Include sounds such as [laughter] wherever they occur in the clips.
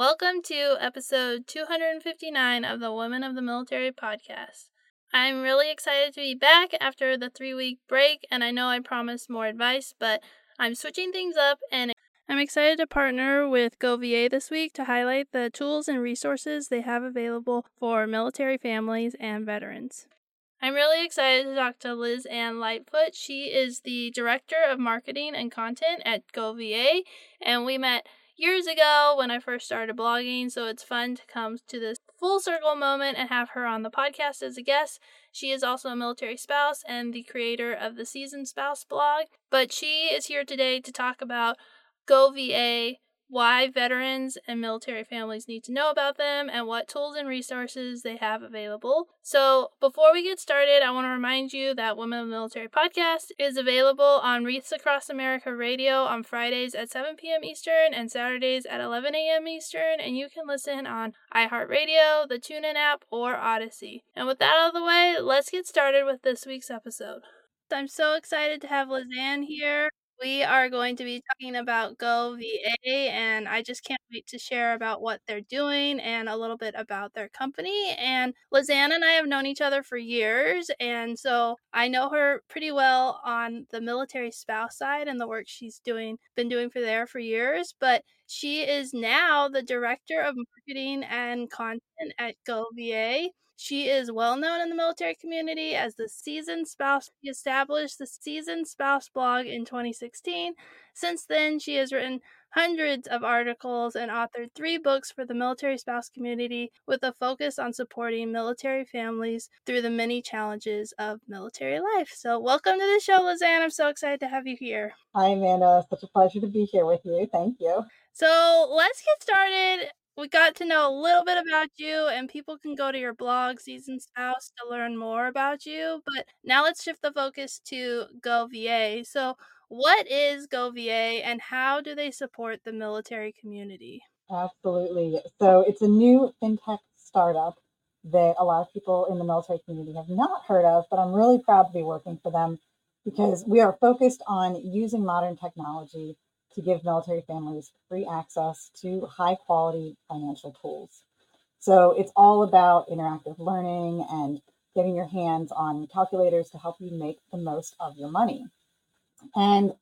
Welcome to episode 259 of the Women of the Military podcast. I'm really excited to be back after the three week break, and I know I promised more advice, but I'm switching things up and I'm excited to partner with GoVA this week to highlight the tools and resources they have available for military families and veterans. I'm really excited to talk to Lizann Lightfoot. She is the Director of Marketing and Content at GoVA, and we met years ago when I first started blogging, so it's fun to come to this full circle moment and have her on the podcast as a guest. She is also a military spouse and the creator of the Seasoned Spouse blog, but she is here today to talk about GoVA, why veterans and military families need to know about them, and what tools and resources they have available. So, before we get started, I want to remind you that Women of the Military podcast is available on Wreaths Across America Radio on Fridays at 7 p.m. Eastern and Saturdays at 11 a.m. Eastern, and you can listen on iHeartRadio, the TuneIn app, or Audacy. And with that out of the way, let's get started with this week's episode. I'm so excited to have Lizann here. We are going to be talking about GoVA, and I just can't wait to share about what they're doing and a little bit about their company. And Lizann and I have known each other for years, and so I know her pretty well on the military spouse side and the work she's doing, been doing for there for years. But she is now the director of marketing and content at GoVA. She is well known in the military community as the seasoned spouse. She established the seasoned spouse blog in 2016. Since then, she has written hundreds of articles and authored three books for the military spouse community with a focus on supporting military families through the many challenges of military life. So, welcome to the show, Lizann. I'm so excited to have you here. Hi, Amanda. Such a pleasure to be here with you. Thank you. So, let's get started we got to know a little bit about you, and people can go to your blog, Seasoned Spouse, to learn more about you. But now let's shift the focus to GoVA. So, what is GoVA, and how do they support the military community? Absolutely. So, it's a new fintech startup that a lot of people in the military community have not heard of, but I'm really proud to be working for them because we are focused on using modern technology to give military families free access to high quality financial tools. So it's all about interactive learning and getting your hands on calculators to help you make the most of your money. And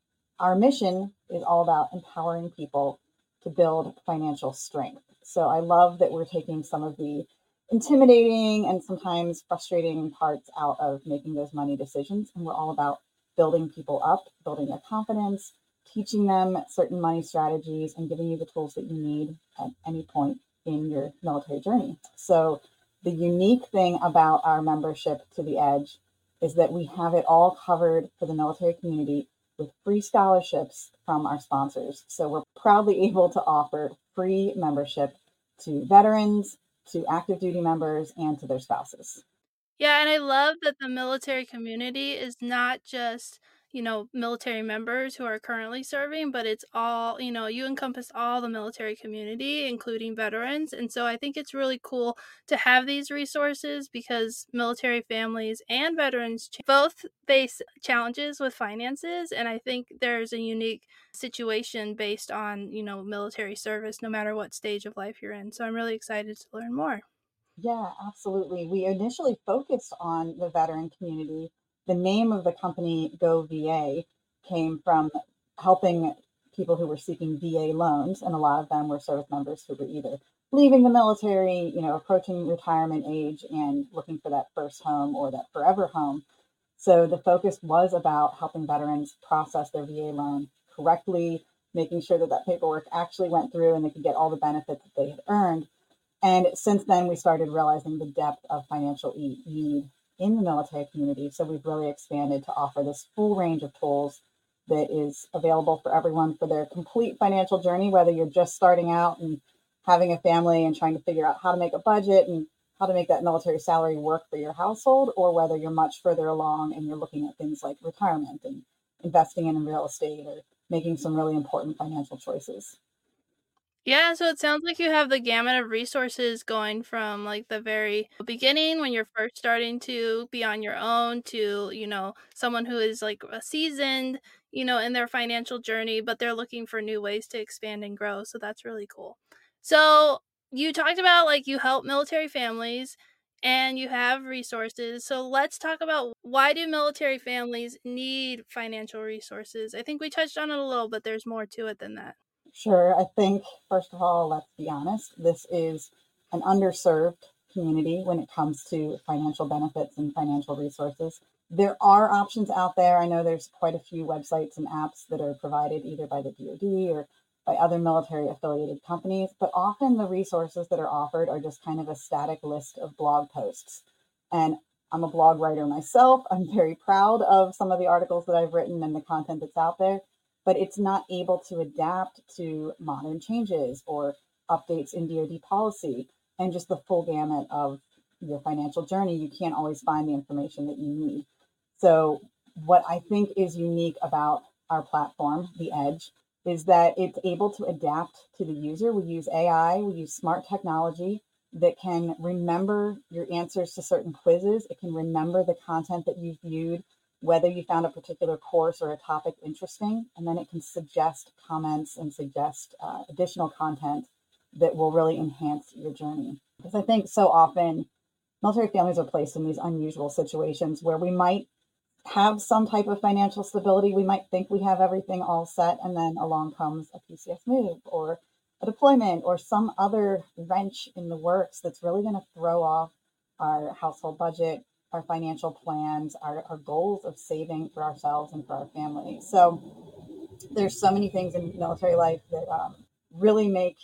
our mission is all about empowering people to build financial strength. So I love that we're taking some of the intimidating and sometimes frustrating parts out of making those money decisions. And we're all about building people up, building their confidence, teaching them certain money strategies and giving you the tools that you need at any point in your military journey. So, the unique thing about our membership to the Edge is that we have it all covered for the military community with free scholarships from our sponsors. So, we're proudly [laughs] able to offer free membership to veterans, to active duty members, and to their spouses. Yeah, and I love that the military community is not just you know, military members who are currently serving, but it's all, you know, you encompass all the military community, including veterans. And so I think it's really cool to have these resources because military families and veterans both face challenges with finances. And I think there's a unique situation based on, you know, military service, no matter what stage of life you're in. So I'm really excited to learn more. Yeah, absolutely. We initially focused on the veteran community the name of the company GoVA came from helping people who were seeking VA loans, and a lot of them were service members who were either leaving the military, you know, approaching retirement age and looking for that first home or that forever home. So the focus was about helping veterans process their VA loan correctly, making sure that that paperwork actually went through and they could get all the benefits that they had earned. And since then, we started realizing the depth of financial need in the military community. So we've really expanded to offer this full range of tools that is available for everyone for their complete financial journey, whether you're just starting out and having a family and trying to figure out how to make a budget and how to make that military salary work for your household, or whether you're much further along and you're looking at things like retirement and investing in real estate or making some really important financial choices. Yeah, so it sounds like you have the gamut of resources going from like the very beginning when you're first starting to be on your own to, you know, someone who is like a seasoned, you know, in their financial journey, but they're looking for new ways to expand and grow. So that's really cool. So you talked about like you help military families and you have resources. So let's talk about why do military families need financial resources? I think we touched on it a little, but there's more to it than that. Sure. I think, first of all, let's be honest, this is an underserved community when it comes to financial benefits and financial resources. There are options out there. I know there's quite a few websites and apps that are provided either by the DoD or by other military affiliated companies, but often the resources that are offered are just kind of a static list of blog posts. And I'm a blog writer myself. I'm very proud of some of the articles that I've written and the content that's out there, but it's not able to adapt to modern changes or updates in DoD policy and just the full gamut of your financial journey. You can't always find the information that you need. So, what I think is unique about our platform, The Edge, is that it's able to adapt to the user. We use AI, we use smart technology that can remember your answers to certain quizzes. It can remember the content that you've viewed, whether you found a particular course or a topic interesting, and then it can suggest comments and suggest uh, additional content that will really enhance your journey. Because I think so often military families are placed in these unusual situations where we might have some type of financial stability. We might think we have everything all set, and then along comes a PCS move or a deployment or some other wrench in the works that's really going to throw off our household budget, our financial plans, our, our goals of saving for ourselves and for our family. So there's so many things in military life that um, really make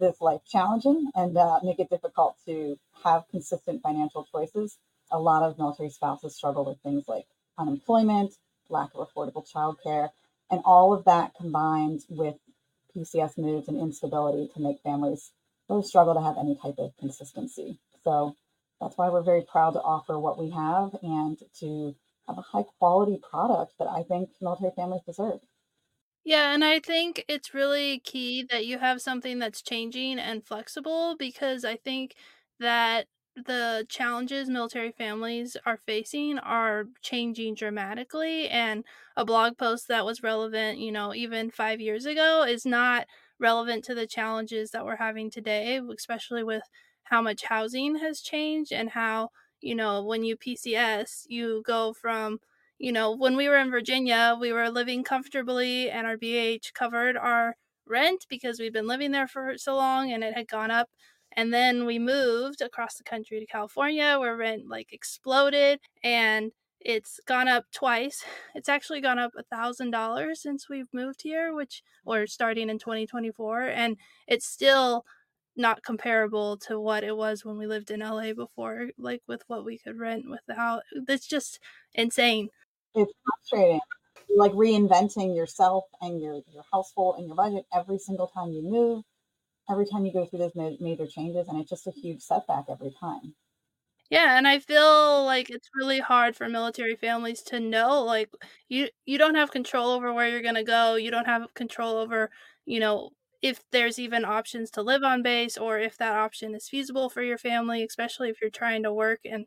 this life challenging and uh, make it difficult to have consistent financial choices. A lot of military spouses struggle with things like unemployment, lack of affordable childcare, and all of that combined with PCS moves and instability to make families really struggle to have any type of consistency. So that's why we're very proud to offer what we have and to have a high quality product that I think military families deserve. Yeah, and I think it's really key that you have something that's changing and flexible because I think that the challenges military families are facing are changing dramatically and a blog post that was relevant you know even five years ago is not relevant to the challenges that we're having today especially with how much housing has changed and how you know when you pcs you go from you know when we were in virginia we were living comfortably and our BAH covered our rent because we've been living there for so long and it had gone up and then we moved across the country to California where rent like exploded and it's gone up twice. [sighs] It's actually gone up a thousand dollars since we've moved here, which we're starting in 2024, and it's still not comparable to what it was when we lived in LA before, like with what we could rent without. It's just insane. It's frustrating. like reinventing yourself and your your household and your budget every single time you move every time you go through those major changes and it's just a huge setback every time yeah and i feel like it's really hard for military families to know like you you don't have control over where you're going to go you don't have control over you know if there's even options to live on base or if that option is feasible for your family especially if you're trying to work and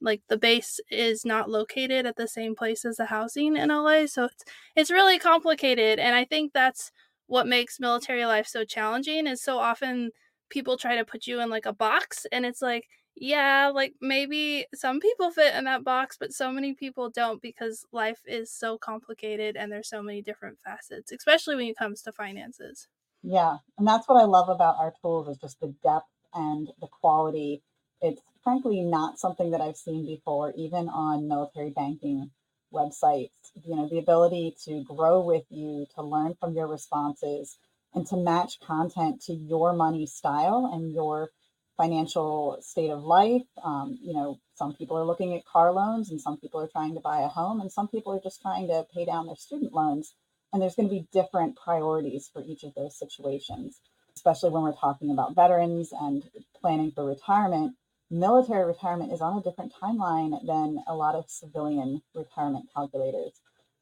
like the base is not located at the same place as the housing in LA so it's it's really complicated and I think that's what makes military life so challenging is so often people try to put you in like a box and it's like yeah like maybe some people fit in that box but so many people don't because life is so complicated and there's so many different facets especially when it comes to finances yeah and that's what i love about our tools is just the depth and the quality it's frankly not something that i've seen before even on military banking websites, you know, the ability to grow with you, to learn from your responses, and to match content to your money style and your financial state of life. Um, you know, some people are looking at car loans and some people are trying to buy a home and some people are just trying to pay down their student loans. And there's going to be different priorities for each of those situations, especially when we're talking about veterans and planning for retirement military retirement is on a different timeline than a lot of civilian retirement calculators.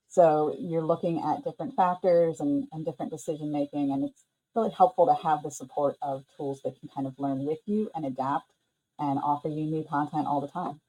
So you're looking at different factors and, and different decision making, and it's really helpful to have the support of tools that can kind of learn with you and adapt and offer you new content all the time.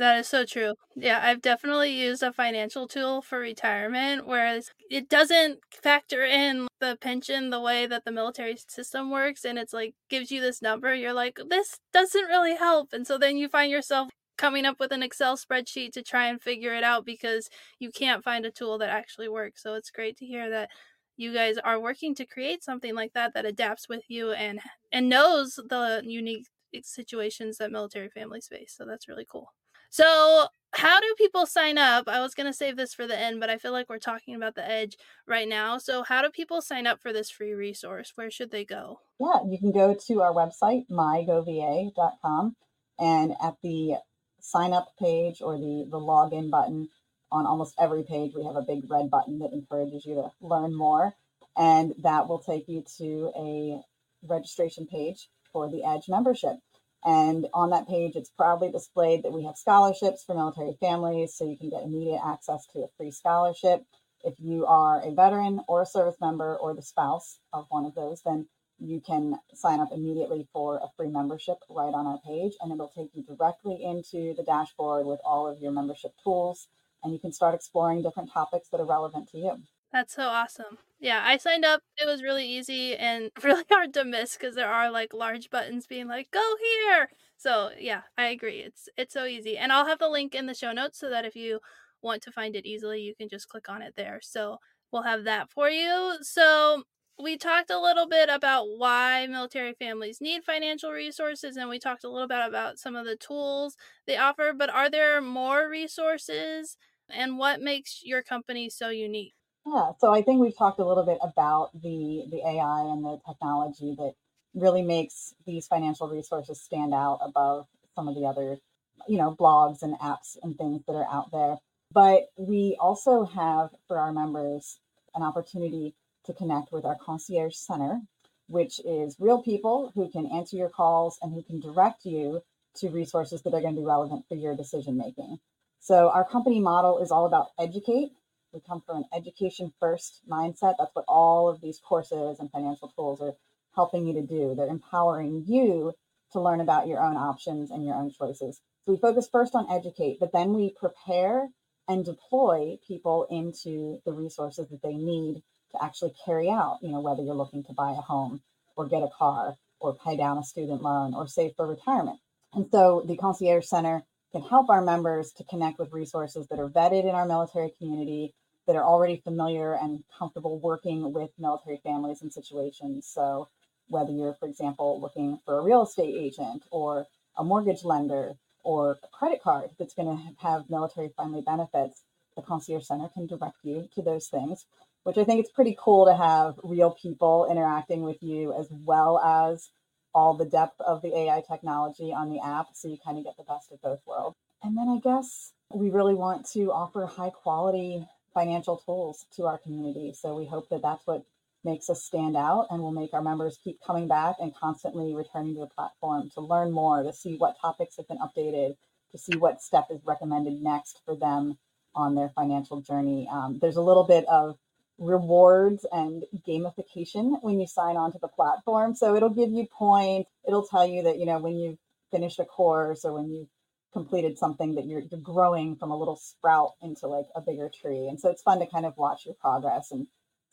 That is so true. Yeah, I've definitely used a financial tool for retirement, whereas it doesn't factor in the pension the way that the military system works. And it's like gives you this number. You're like, this doesn't really help. And so then you find yourself coming up with an Excel spreadsheet to try and figure it out because you can't find a tool that actually works. So it's great to hear that you guys are working to create something like that that adapts with you and and knows the unique eh, situations that military families face. So that's really cool. So, how do people sign up? I was going to save this for the end, but I feel like we're talking about the edge right now. So, how do people sign up for this free resource? Where should they go? Yeah, you can go to our website, mygova.com, and at the sign up page or the, the login button on almost every page, we have a big red button that encourages you to learn more. And that will take you to a registration page for the Edge membership. And on that page, it's proudly displayed that we have scholarships for military families, so you can get immediate access to a free scholarship. If you are a veteran or a service member or the spouse of one of those, then you can sign up immediately for a free membership right on our page, and it'll take you directly into the dashboard with all of your membership tools, and you can start exploring different topics that are relevant to you. That's so awesome. Yeah, I signed up. It was really easy and [laughs] really hard to miss because there are like large buttons being like, go here. So yeah, I agree. It's it's so easy. And I'll have the link in the show notes so that if you want to find it easily, you can just click on it there. So we'll have that for you. So we talked a little bit about why military families need financial resources and we talked a little bit about some of the tools they offer, but are there more resources and what makes your company so unique? Yeah, so I think we've talked a little bit about the the AI and the technology that really makes these financial resources stand out above some of the other, you know, blogs and apps and things that are out there. But we also have for our members an opportunity to connect with our concierge center, which is real people who can answer your calls and who can direct you to resources that are going to be relevant for your decision making. So our company model is all about educate we come from an education first mindset. That's what all of these courses and financial tools are helping you to do. They're empowering you to learn about your own options and your own choices. So we focus first on educate, but then we prepare and deploy people into the resources that they need to actually carry out, you know, whether you're looking to buy a home or get a car or pay down a student loan or save for retirement. And so the concierge center can help our members to connect with resources that are vetted in our military community that are already familiar and comfortable working with military families and situations. So, whether you're, for example, looking for a real estate agent or a mortgage lender or a credit card that's going to have military friendly benefits, the Concierge Center can direct you to those things, which I think it's pretty cool to have real people interacting with you as well as all the depth of the AI technology on the app. So you kind of get the best of both worlds. And then I guess we really want to offer high quality financial tools to our community. So we hope that that's what makes us stand out and will make our members keep coming back and constantly returning to the platform to learn more, to see what topics have been updated, to see what step is recommended next for them on their financial journey. Um, there's a little bit of rewards and gamification when you sign on to the platform. So it'll give you points. It'll tell you that, you know, when you've finished a course or when you've completed something that you're, you're growing from a little sprout into like a bigger tree. And so it's fun to kind of watch your progress and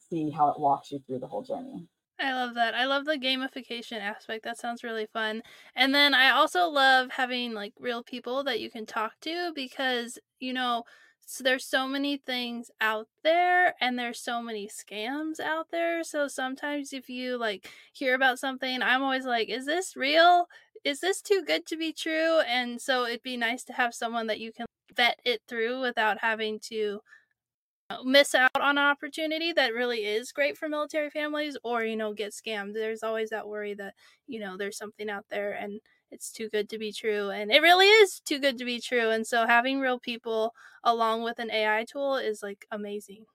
see how it walks you through the whole journey. I love that. I love the gamification aspect. That sounds really fun. And then I also love having like real people that you can talk to because, you know, so there's so many things out there and there's so many scams out there. So sometimes if you like hear about something, I'm always like, is this real? is this too good to be true? And so it'd be nice to have someone that you can vet it through without having to miss out on an opportunity that really is great for military families or, you know, get scammed. There's always that worry that, you know, there's something out there and it's too good to be true. And it really is too good to be true. And so having real people along with an AI tool is like amazing.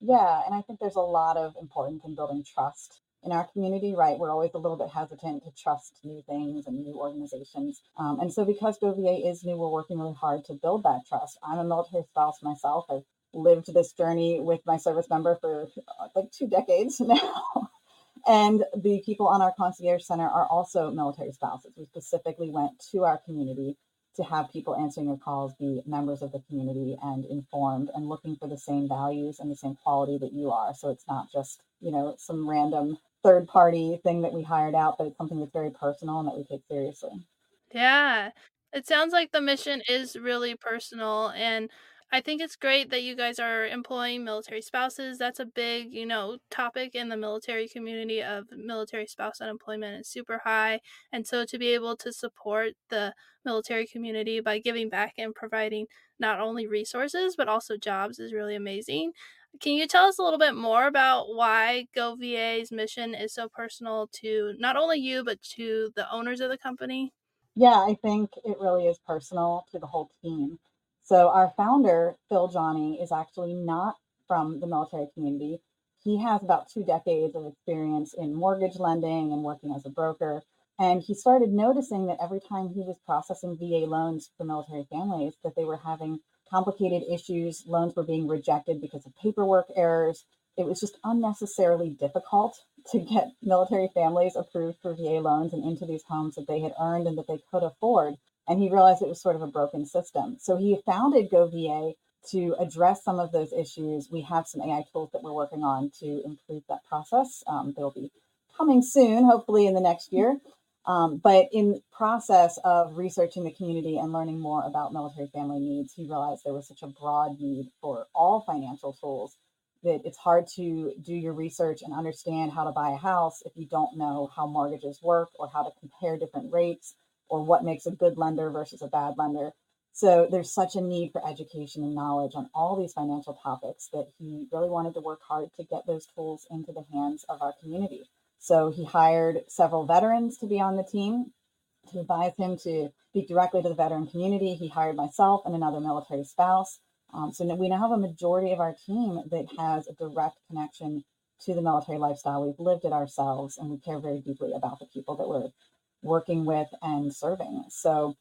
Yeah. And I think there's a lot of importance in building trust in our community, right, we're always a little bit hesitant to trust new things and new organizations. Um, and so, because GoVA is new, we're working really hard to build that trust. I'm a military spouse myself. I've lived this journey with my service member for uh, like two decades [laughs] now. and the people on our concierge center are also military spouses. We specifically went to our community to have people answering your calls be members of the community and informed and looking for the same values and the same quality that you are. So it's not just, you know, some random third party thing that we hired out, but it's something that's very personal and that we take seriously. Yeah. It sounds like the mission is really personal and I think it's great that you guys are employing military spouses. That's a big, you know, topic in the military community of military spouse unemployment is super high. And so to be able to support the military community by giving back and providing not only resources but also jobs is really amazing. Can you tell us a little bit more about why GoVA's mission is so personal to not only you but to the owners of the company? Yeah, I think it really is personal to the whole team. So our founder, Phil Johnny, is actually not from the military community. He has about two decades of experience in mortgage lending and working as a broker. And he started noticing that every time he was processing VA loans for military families, that they were having complicated issues. Loans were being rejected because of paperwork errors. It was just unnecessarily difficult to get military families approved for VA loans and into these homes that they had earned and that they could afford and he realized it was sort of a broken system. So he founded GoVA to address some of those issues. We have some AI tools that we're working on to improve that process. Um, they'll be coming soon, hopefully in the next year. Um, but in process of researching the community and learning more about military family needs, he realized there was such a broad need for all financial tools that it's hard to do your research and understand how to buy a house if you don't know how mortgages work or how to compare different rates or what makes a good lender versus a bad lender. So there's such a need for education and knowledge on all these financial topics that he really wanted to work hard to get those tools into the hands of our community. So he hired several veterans to be on the team to advise him to speak directly to the veteran community. He hired myself and another military spouse. Um, so we now have a majority of our team that has a direct connection to the military lifestyle. We've lived it ourselves and we care very deeply about the people that we're working with and serving. So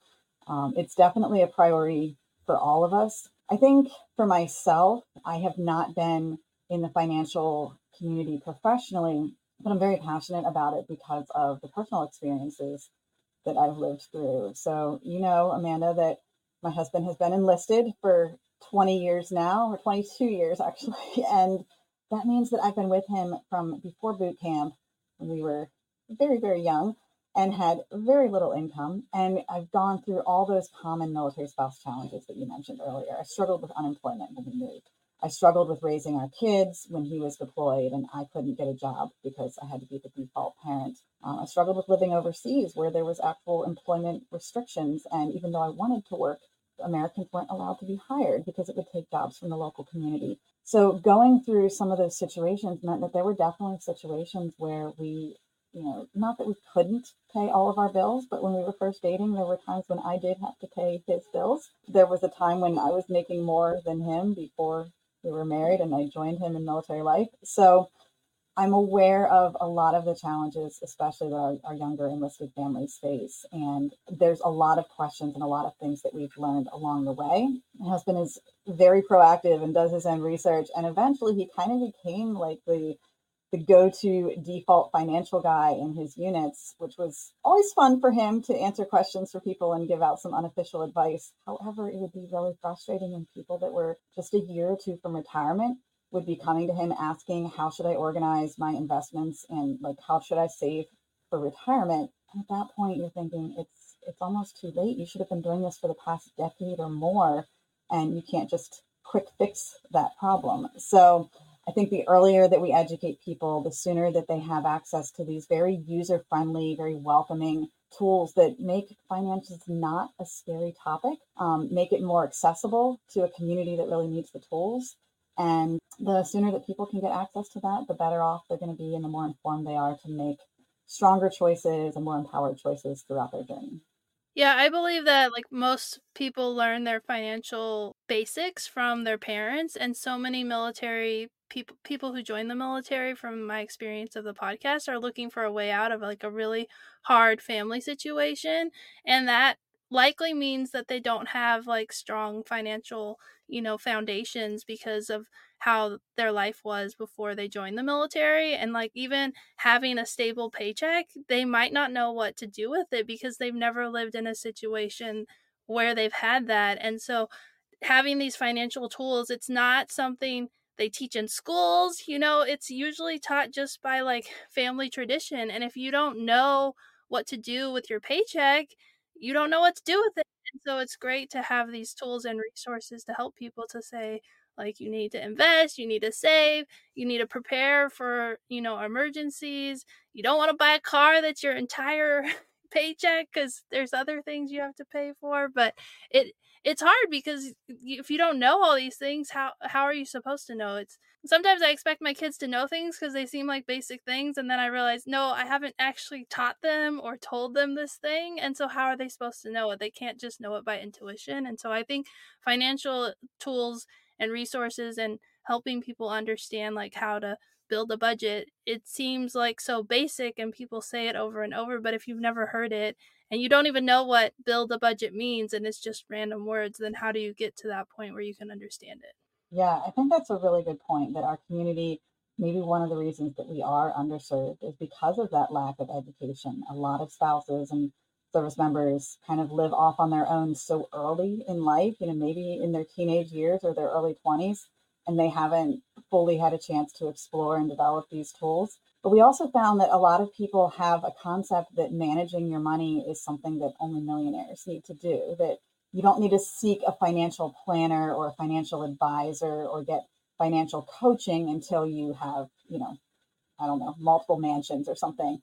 um, it's definitely a priority for all of us. I think for myself, I have not been in the financial community professionally, but I'm very passionate about it because of the personal experiences that I've lived through. So, you know, Amanda, that my husband has been enlisted for 20 years now, or 22 years [laughs] actually. And that means that I've been with him from before boot camp when we were very, very young and had very little income. And I've gone through all those common military spouse challenges that you mentioned earlier. I struggled with unemployment when we moved. I struggled with raising our kids when he was deployed and I couldn't get a job because I had to be the default parent. Um, I struggled with living overseas where there was actual employment restrictions. And even though I wanted to work, Americans weren't allowed to be hired because it would take jobs from the local community. So going through some of those situations meant that there were definitely situations where we you know, not that we couldn't pay all of our bills, but when we were first dating, there were times when I did have to pay his bills. There was a time when I was making more than him before we were married and I joined him in military life. So I'm aware of a lot of the challenges, especially that our, our younger enlisted families face. And there's a lot of questions and a lot of things that we've learned along the way. My husband is very proactive and does his own research. And eventually he kind of became like the the go-to default financial guy in his units, which was always fun for him to answer questions for people and give out some unofficial advice. However, it would be really frustrating when people that were just a year or two from retirement would be coming to him asking, how should I organize my investments and like how should I save for retirement? And at that point you're thinking it's it's almost too late. You should have been doing this for the past decade or more and you can't just quick fix that problem. So I think the earlier that we educate people, the sooner that they have access to these very user friendly, very welcoming tools that make finances not a scary topic, um, make it more accessible to a community that really needs the tools. And the sooner that people can get access to that, the better off they're going to be and the more informed they are to make stronger choices and more empowered choices throughout their journey. Yeah, I believe that like most people learn their financial basics from their parents and so many military people people who join the military from my experience of the podcast are looking for a way out of like a really hard family situation and that likely means that they don't have like strong financial you know foundations because of how their life was before they joined the military and like even having a stable paycheck they might not know what to do with it because they've never lived in a situation where they've had that. And so having these financial tools, it's not something they teach in schools, you know, it's usually taught just by like family tradition. And if you don't know what to do with your paycheck, you don't know what to do with it. And so it's great to have these tools and resources to help people to say, like, you need to invest, you need to save, you need to prepare for, you know, emergencies. You don't want to buy a car that's your entire paycheck because there's other things you have to pay for. But it, it's hard because if you don't know all these things, how how are you supposed to know? It's sometimes I expect my kids to know things because they seem like basic things, and then I realize no, I haven't actually taught them or told them this thing, and so how are they supposed to know it? They can't just know it by intuition, and so I think financial tools and resources and helping people understand like how to build a budget it seems like so basic and people say it over and over but if you've never heard it and you don't even know what build a budget means and it's just random words, then how do you get to that point where you can understand it? Yeah, I think that's a really good point that our community, maybe one of the reasons that we are underserved is because of that lack of education. A lot of spouses and service members kind of live off on their own so early in life, you know, maybe in their teenage years or their early 20s, and they haven't fully had a chance to explore and develop these tools. But we also found that a lot of people have a concept that managing your money is something that only millionaires need to do, that you don't need to seek a financial planner or a financial advisor or get financial coaching until you have, you know, I don't know, multiple mansions or something.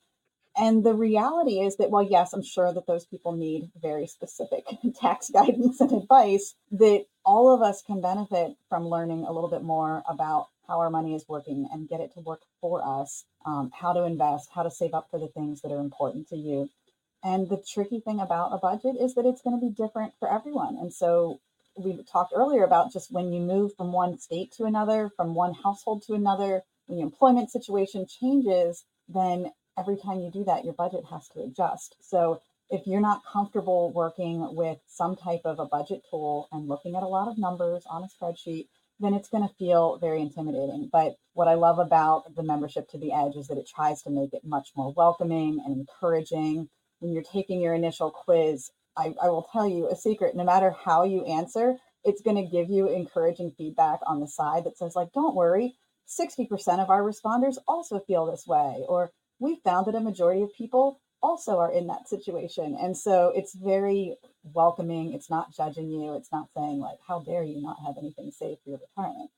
And the reality is that, well, yes, I'm sure that those people need very specific [laughs] tax guidance and advice, that all of us can benefit from learning a little bit more about how our money is working and get it to work for us, um, how to invest, how to save up for the things that are important to you. And the tricky thing about a budget is that it's going to be different for everyone. And so we talked earlier about just when you move from one state to another, from one household to another, when your employment situation changes, then every time you do that, your budget has to adjust. So if you're not comfortable working with some type of a budget tool and looking at a lot of numbers on a spreadsheet, then it's going to feel very intimidating. But what I love about the membership to the Edge is that it tries to make it much more welcoming and encouraging. When you're taking your initial quiz, I, I will tell you a secret no matter how you answer, it's going to give you encouraging feedback on the side that says, like, don't worry, 60% of our responders also feel this way. Or we found that a majority of people also are in that situation. And so it's very welcoming. It's not judging you. It's not saying, like, how dare you not have anything saved for your retirement.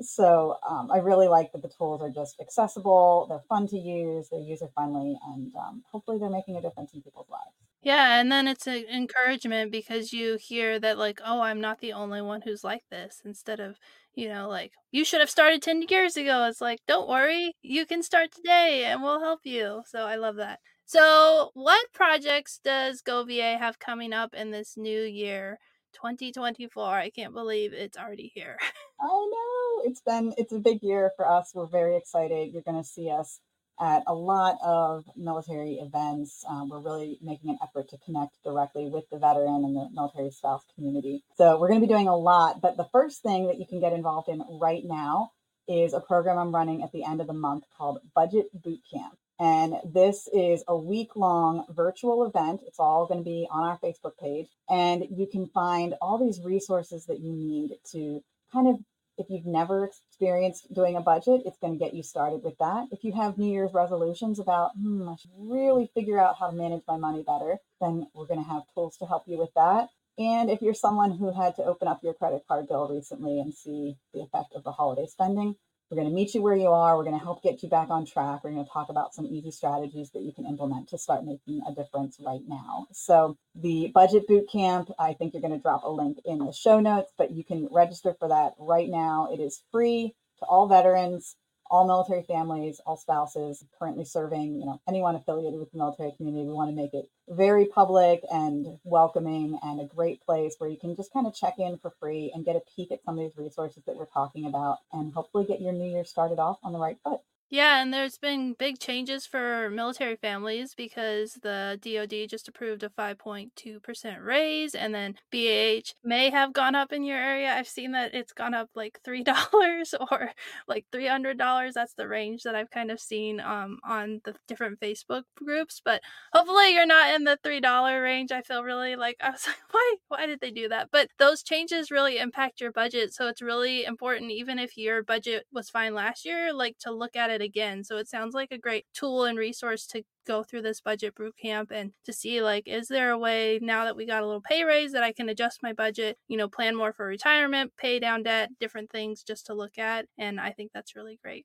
So um, I really like that the tools are just accessible, they're fun to use, they're user friendly, and um, hopefully they're making a difference in people's lives. Yeah, and then it's an encouragement because you hear that, like, oh, I'm not the only one who's like this, instead of, you know, like, you should have started 10 years ago. It's like, don't worry, you can start today and we'll help you. So I love that. So, what projects does GoVA have coming up in this new year, 2024? I can't believe it's already here. I know it's been it's a big year for us. We're very excited. You're going to see us at a lot of military events. Um, we're really making an effort to connect directly with the veteran and the military spouse community. So we're going to be doing a lot. But the first thing that you can get involved in right now is a program I'm running at the end of the month called Budget Boot Camp. And this is a week long virtual event. It's all going to be on our Facebook page. And you can find all these resources that you need to kind of, if you've never experienced doing a budget, it's going to get you started with that. If you have New Year's resolutions about, hmm, I should really figure out how to manage my money better, then we're going to have tools to help you with that. And if you're someone who had to open up your credit card bill recently and see the effect of the holiday spending, we're going to meet you where you are. We're going to help get you back on track. We're going to talk about some easy strategies that you can implement to start making a difference right now. So, the budget boot camp, I think you're going to drop a link in the show notes, but you can register for that right now. It is free to all veterans all military families, all spouses currently serving, you know, anyone affiliated with the military community. We want to make it very public and welcoming and a great place where you can just kind of check in for free and get a peek at some of these resources that we're talking about and hopefully get your new year started off on the right foot. Yeah, and there's been big changes for military families because the DoD just approved a 5.2% raise, and then BAH may have gone up in your area. I've seen that it's gone up like $3 [laughs] or like $300. That's the range that I've kind of seen um, on the different Facebook groups, but hopefully you're not in the $3 range. I feel really like [laughs] I was like, why why did they do that? But those changes really impact your budget, so it's really important even if your budget was fine last year, like to look at it again. So it sounds like a great tool and resource to go through this budget boot camp and to see like is there a way now that we got a little pay raise that I can adjust my budget, you know, plan more for retirement, pay down debt, different things just to look at and I think that's really great.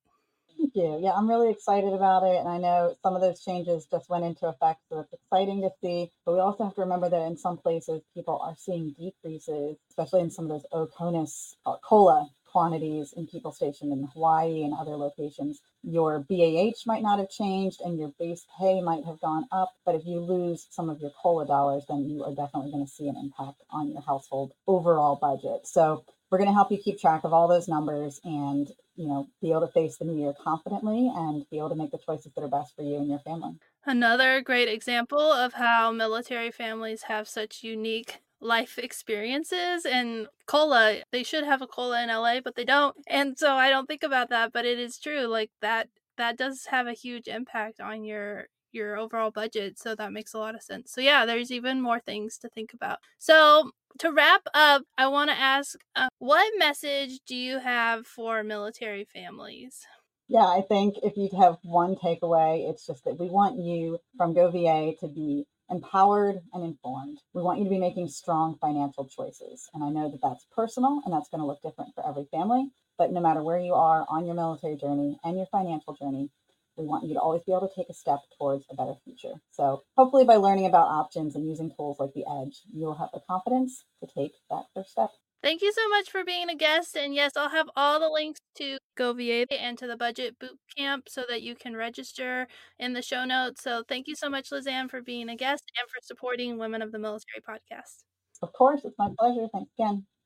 Thank you. Yeah, I'm really excited about it. And I know some of those changes just went into effect. So it's exciting to see. But we also have to remember that in some places, people are seeing decreases, especially in some of those OCONUS uh, COLA quantities in people stationed in Hawaii and other locations. Your BAH might not have changed and your base pay might have gone up, but if you lose some of your COLA dollars, then you are definitely going to see an impact on your household overall budget. So we're going to help you keep track of all those numbers and you know be able to face the new year confidently and be able to make the choices that are best for you and your family another great example of how military families have such unique life experiences and cola they should have a cola in la but they don't and so i don't think about that but it is true like that that does have a huge impact on your your overall budget so that makes a lot of sense. So yeah there's even more things to think about. So to wrap up i want to ask uh, what message do you have for military families? Yeah i think if you have one takeaway it's just that we want you from GoVA to be empowered and informed. We want you to be making strong financial choices. And I know that that's personal and that's going to look different for every family. But no matter where you are on your military journey and your financial journey, we want you to always be able to take a step towards a better future. So, hopefully, by learning about options and using tools like the Edge, you'll have the confidence to take that first step. Thank you so much for being a guest. And yes, I'll have all the links to GoVA and to the budget boot camp so that you can register in the show notes. So thank you so much, Lizann, for being a guest and for supporting Women of the Military podcast. Of course, it's my pleasure. Thanks again.